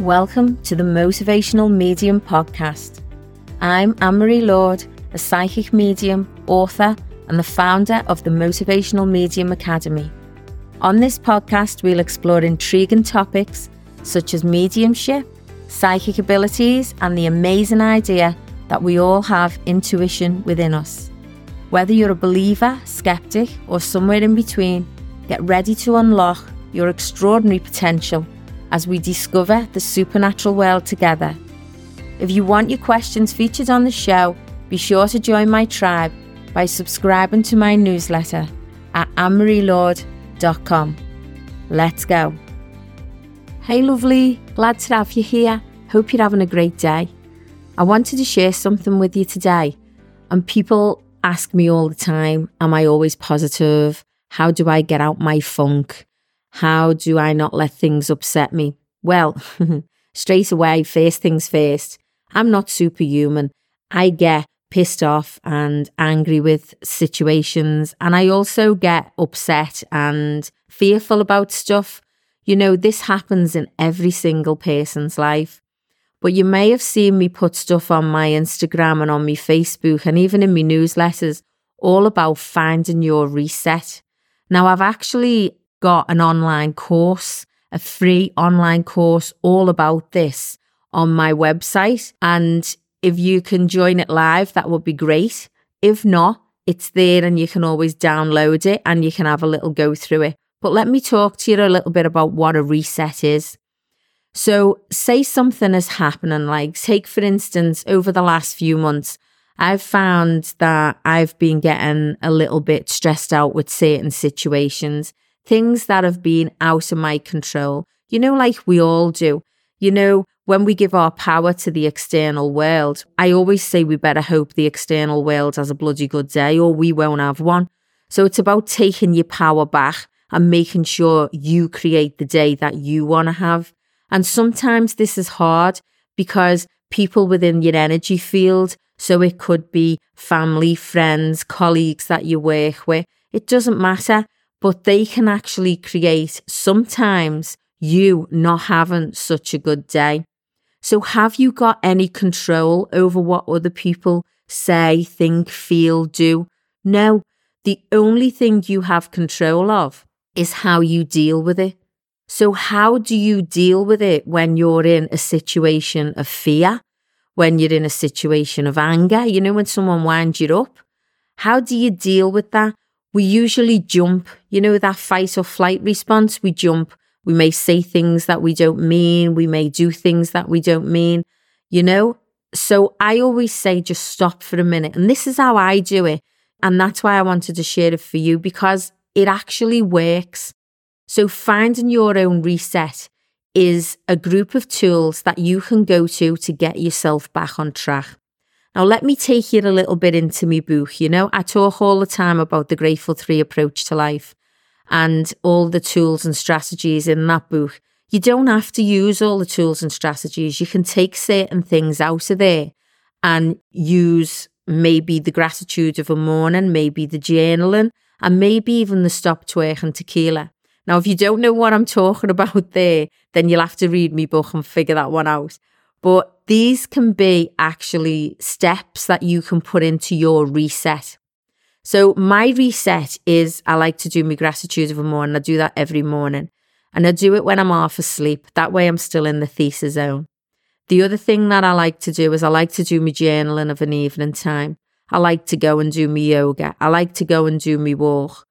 Welcome to the Motivational Medium Podcast. I'm Ann Marie Lord, a psychic medium, author, and the founder of the Motivational Medium Academy. On this podcast, we'll explore intriguing topics such as mediumship, psychic abilities, and the amazing idea that we all have intuition within us. Whether you're a believer, skeptic, or somewhere in between, get ready to unlock your extraordinary potential as we discover the supernatural world together. If you want your questions featured on the show, be sure to join my tribe by subscribing to my newsletter at annmarielord.com. Let's go. Hey, lovely, glad to have you here. Hope you're having a great day. I wanted to share something with you today. And people ask me all the time Am I always positive? How do I get out my funk? How do I not let things upset me? Well, straight away, first things first, I'm not superhuman. I get pissed off and angry with situations, and I also get upset and fearful about stuff. You know, this happens in every single person's life. But you may have seen me put stuff on my Instagram and on my Facebook and even in my newsletters all about finding your reset. Now, I've actually got an online course, a free online course all about this on my website. And if you can join it live, that would be great. If not, it's there and you can always download it and you can have a little go through it. But let me talk to you a little bit about what a reset is. So, say something is happening, like, take for instance, over the last few months, I've found that I've been getting a little bit stressed out with certain situations, things that have been out of my control, you know, like we all do. You know, when we give our power to the external world, I always say we better hope the external world has a bloody good day or we won't have one. So it's about taking your power back and making sure you create the day that you want to have. And sometimes this is hard because people within your energy field, so it could be family, friends, colleagues that you work with, it doesn't matter, but they can actually create sometimes you not having such a good day. So, have you got any control over what other people say, think, feel, do? No. The only thing you have control of is how you deal with it. So, how do you deal with it when you're in a situation of fear, when you're in a situation of anger? You know, when someone winds you up, how do you deal with that? We usually jump, you know, that fight or flight response. We jump. We may say things that we don't mean. We may do things that we don't mean, you know? So I always say, just stop for a minute. And this is how I do it. And that's why I wanted to share it for you because it actually works. So, finding your own reset is a group of tools that you can go to to get yourself back on track. Now, let me take you a little bit into my book. You know, I talk all the time about the Grateful Three approach to life and all the tools and strategies in that book. You don't have to use all the tools and strategies. You can take certain things out of there and use maybe the gratitude of a morning, maybe the journaling, and maybe even the stop twerking tequila. Now, if you don't know what I'm talking about there, then you'll have to read me book and figure that one out. But these can be actually steps that you can put into your reset. So my reset is I like to do my gratitude of a morning. I do that every morning. And I do it when I'm half asleep. That way I'm still in the theta zone. The other thing that I like to do is I like to do my journaling of an evening time. I like to go and do my yoga. I like to go and do my walk.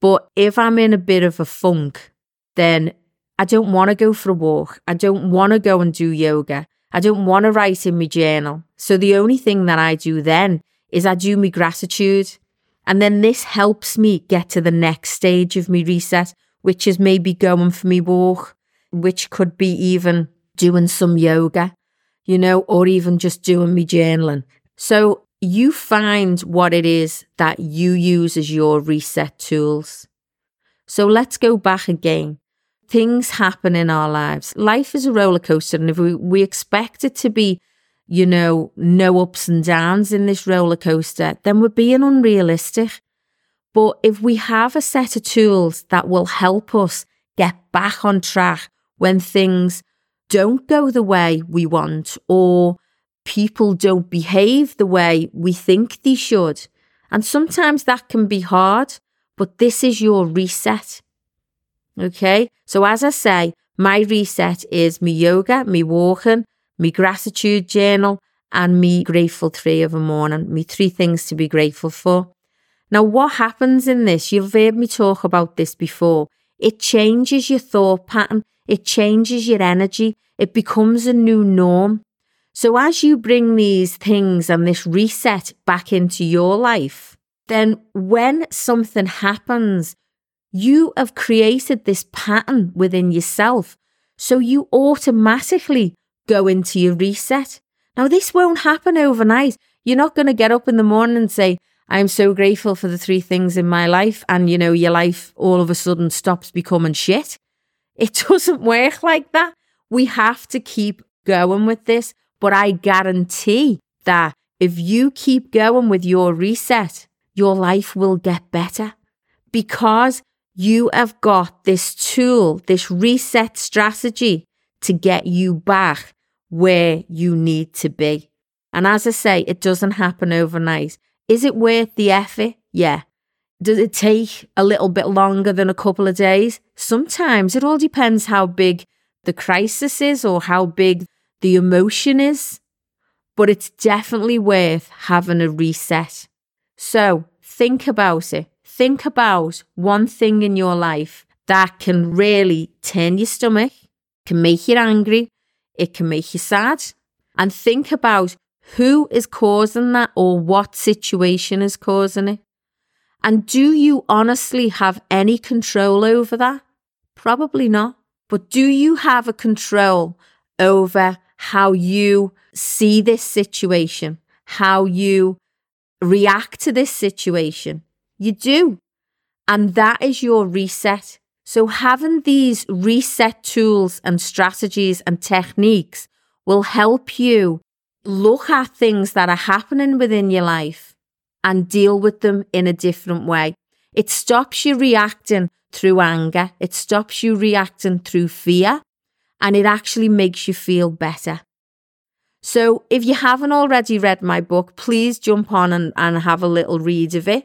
But if I'm in a bit of a funk, then I don't want to go for a walk. I don't want to go and do yoga. I don't want to write in my journal. So the only thing that I do then is I do my gratitude. And then this helps me get to the next stage of me reset, which is maybe going for me walk, which could be even doing some yoga, you know, or even just doing me journaling. So you find what it is that you use as your reset tools. So let's go back again. Things happen in our lives. Life is a roller coaster, and if we, we expect it to be, you know, no ups and downs in this roller coaster, then we're being unrealistic. But if we have a set of tools that will help us get back on track when things don't go the way we want or people don't behave the way we think they should. And sometimes that can be hard, but this is your reset. Okay. So as I say, my reset is me yoga, me walking, me gratitude journal, and me grateful three of a morning, me three things to be grateful for. Now, what happens in this? You've heard me talk about this before. It changes your thought pattern. It changes your energy. It becomes a new norm. So as you bring these things and this reset back into your life, then when something happens, you have created this pattern within yourself. So you automatically go into your reset. Now, this won't happen overnight. You're not going to get up in the morning and say, I'm so grateful for the three things in my life. And, you know, your life all of a sudden stops becoming shit. It doesn't work like that. We have to keep going with this. But I guarantee that if you keep going with your reset, your life will get better because you have got this tool, this reset strategy to get you back where you need to be. And as I say, it doesn't happen overnight. Is it worth the effort? Yeah. Does it take a little bit longer than a couple of days? Sometimes it all depends how big the crisis is or how big the emotion is. But it's definitely worth having a reset. So think about it. Think about one thing in your life that can really turn your stomach, can make you angry, it can make you sad. And think about who is causing that or what situation is causing it? And do you honestly have any control over that? Probably not. But do you have a control over how you see this situation, how you react to this situation? You do. And that is your reset. So having these reset tools and strategies and techniques will help you look at things that are happening within your life and deal with them in a different way. It stops you reacting through anger. It stops you reacting through fear and it actually makes you feel better. So if you haven't already read my book, please jump on and, and have a little read of it.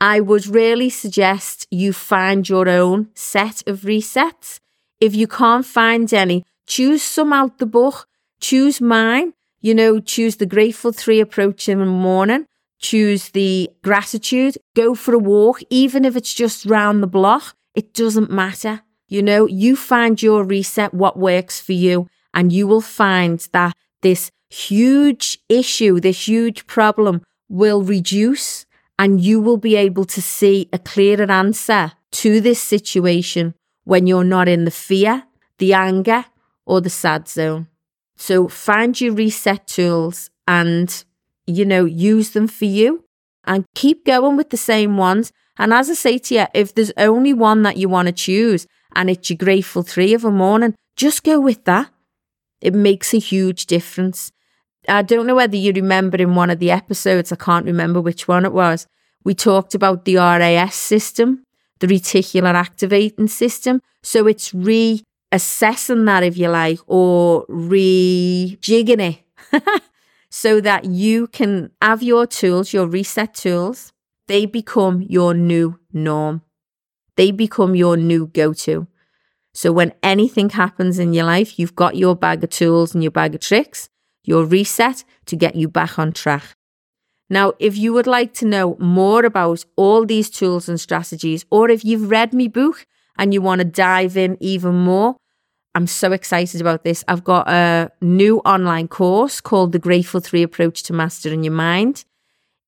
I would really suggest you find your own set of resets. If you can't find any, choose some out the book, choose mine, you know, choose the grateful three approach in the morning, choose the gratitude, go for a walk, even if it's just round the block, it doesn't matter. You know, you find your reset, what works for you, and you will find that this huge issue, this huge problem will reduce and you will be able to see a clearer answer to this situation when you're not in the fear, the anger, or the sad zone. So find your reset tools and, you know, use them for you and keep going with the same ones. And as I say to you, if there's only one that you want to choose and it's your grateful three of a morning, just go with that. It makes a huge difference. I don't know whether you remember in one of the episodes, I can't remember which one it was, we talked about the RAS system, the reticular activating system. So it's reassessing that, if you like, or rejigging it so that you can have your tools, your reset tools, they become your new norm. They become your new go to. So when anything happens in your life, you've got your bag of tools and your bag of tricks, your reset to get you back on track. Now, if you would like to know more about all these tools and strategies, or if you've read my book and you want to dive in even more, I'm so excited about this. I've got a new online course called The Grateful Three Approach to Mastering Your Mind.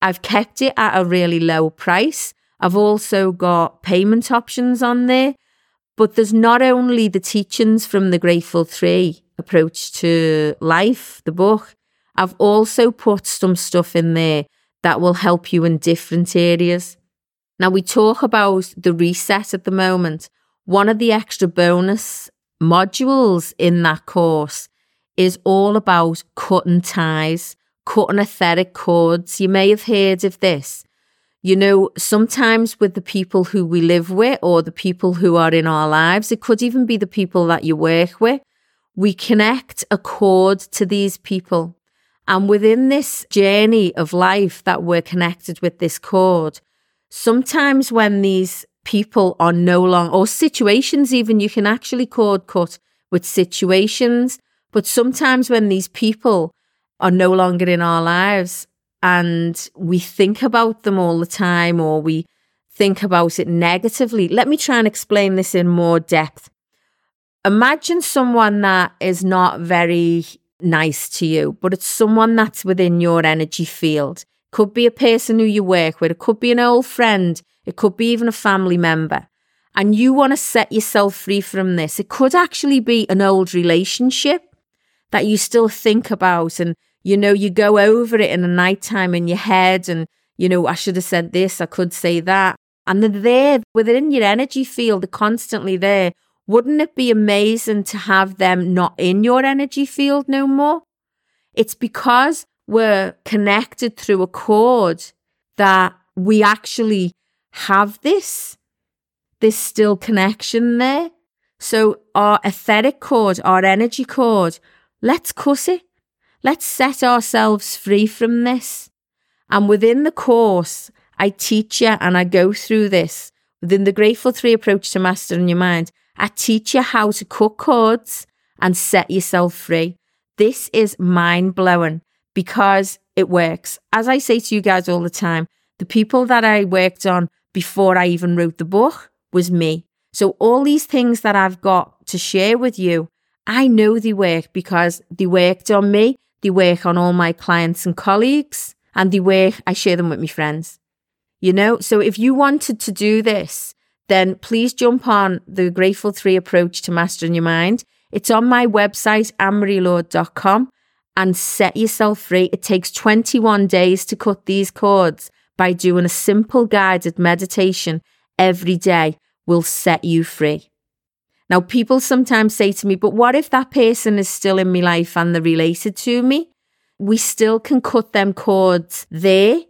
I've kept it at a really low price. I've also got payment options on there. But there's not only the teachings from the Grateful Three approach to life, the book, I've also put some stuff in there that will help you in different areas. Now, we talk about the reset at the moment. One of the extra bonus modules in that course is all about cutting ties, cutting etheric cords. You may have heard of this. You know, sometimes with the people who we live with or the people who are in our lives, it could even be the people that you work with. We connect a cord to these people. And within this journey of life that we're connected with this cord, sometimes when these people are no longer, or situations even, you can actually cord cut with situations. But sometimes when these people are no longer in our lives and we think about them all the time or we think about it negatively, let me try and explain this in more depth. Imagine someone that is not very nice to you, but it's someone that's within your energy field. Could be a person who you work with, it could be an old friend, it could be even a family member. And you want to set yourself free from this. It could actually be an old relationship that you still think about and you know you go over it in the nighttime in your head and you know I should have said this I could say that and they're there within your energy field they're constantly there wouldn't it be amazing to have them not in your energy field no more it's because we're connected through a cord that we actually have this this still connection there so our etheric cord our energy cord Let's cut it. Let's set ourselves free from this. And within the course, I teach you and I go through this within the Grateful Three approach to mastering your mind. I teach you how to cut cords and set yourself free. This is mind blowing because it works. As I say to you guys all the time, the people that I worked on before I even wrote the book was me. So all these things that I've got to share with you I know they work because they worked on me, they work on all my clients and colleagues, and they work, I share them with my friends. You know, so if you wanted to do this, then please jump on the Grateful Three approach to mastering your mind. It's on my website, annmarielord.com, and set yourself free. It takes 21 days to cut these cords by doing a simple guided meditation every day will set you free. Now, people sometimes say to me, but what if that person is still in my life and they're related to me? We still can cut them cords there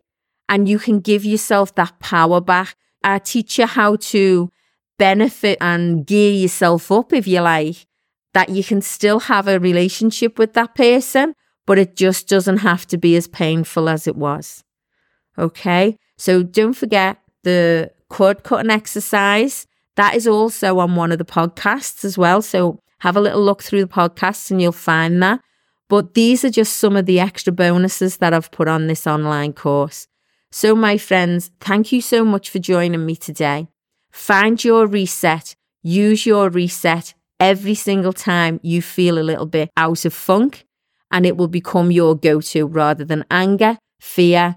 and you can give yourself that power back. I teach you how to benefit and gear yourself up, if you like, that you can still have a relationship with that person, but it just doesn't have to be as painful as it was. Okay. So don't forget the cord cutting exercise that is also on one of the podcasts as well. So have a little look through the podcasts and you'll find that. But these are just some of the extra bonuses that I've put on this online course. So, my friends, thank you so much for joining me today. Find your reset, use your reset every single time you feel a little bit out of funk, and it will become your go to rather than anger, fear,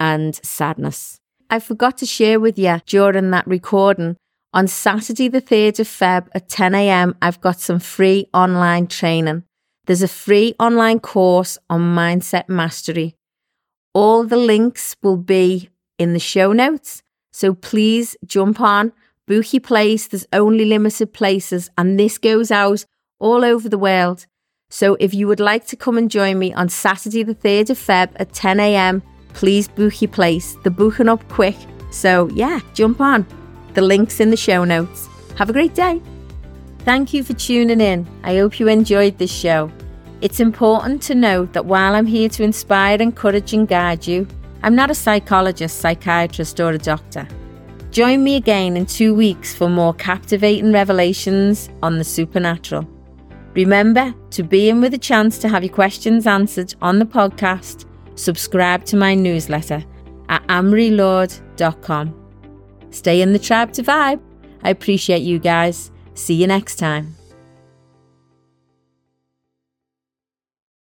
and sadness. I forgot to share with you during that recording on Saturday, the 3rd of Feb at 10 a.m., I've got some free online training. There's a free online course on mindset mastery. All the links will be in the show notes. So please jump on, book your place. There's only limited places, and this goes out all over the world. So if you would like to come and join me on Saturday, the 3rd of Feb at 10 a.m., please book your place. They're booking up quick. So yeah, jump on. The link's in the show notes. Have a great day. Thank you for tuning in. I hope you enjoyed this show. It's important to note that while I'm here to inspire, encourage, and guide you, I'm not a psychologist, psychiatrist, or a doctor. Join me again in two weeks for more captivating revelations on the supernatural. Remember to be in with a chance to have your questions answered on the podcast. Subscribe to my newsletter at annmarielord.com. Stay in the tribe to vibe. I appreciate you guys. See you next time.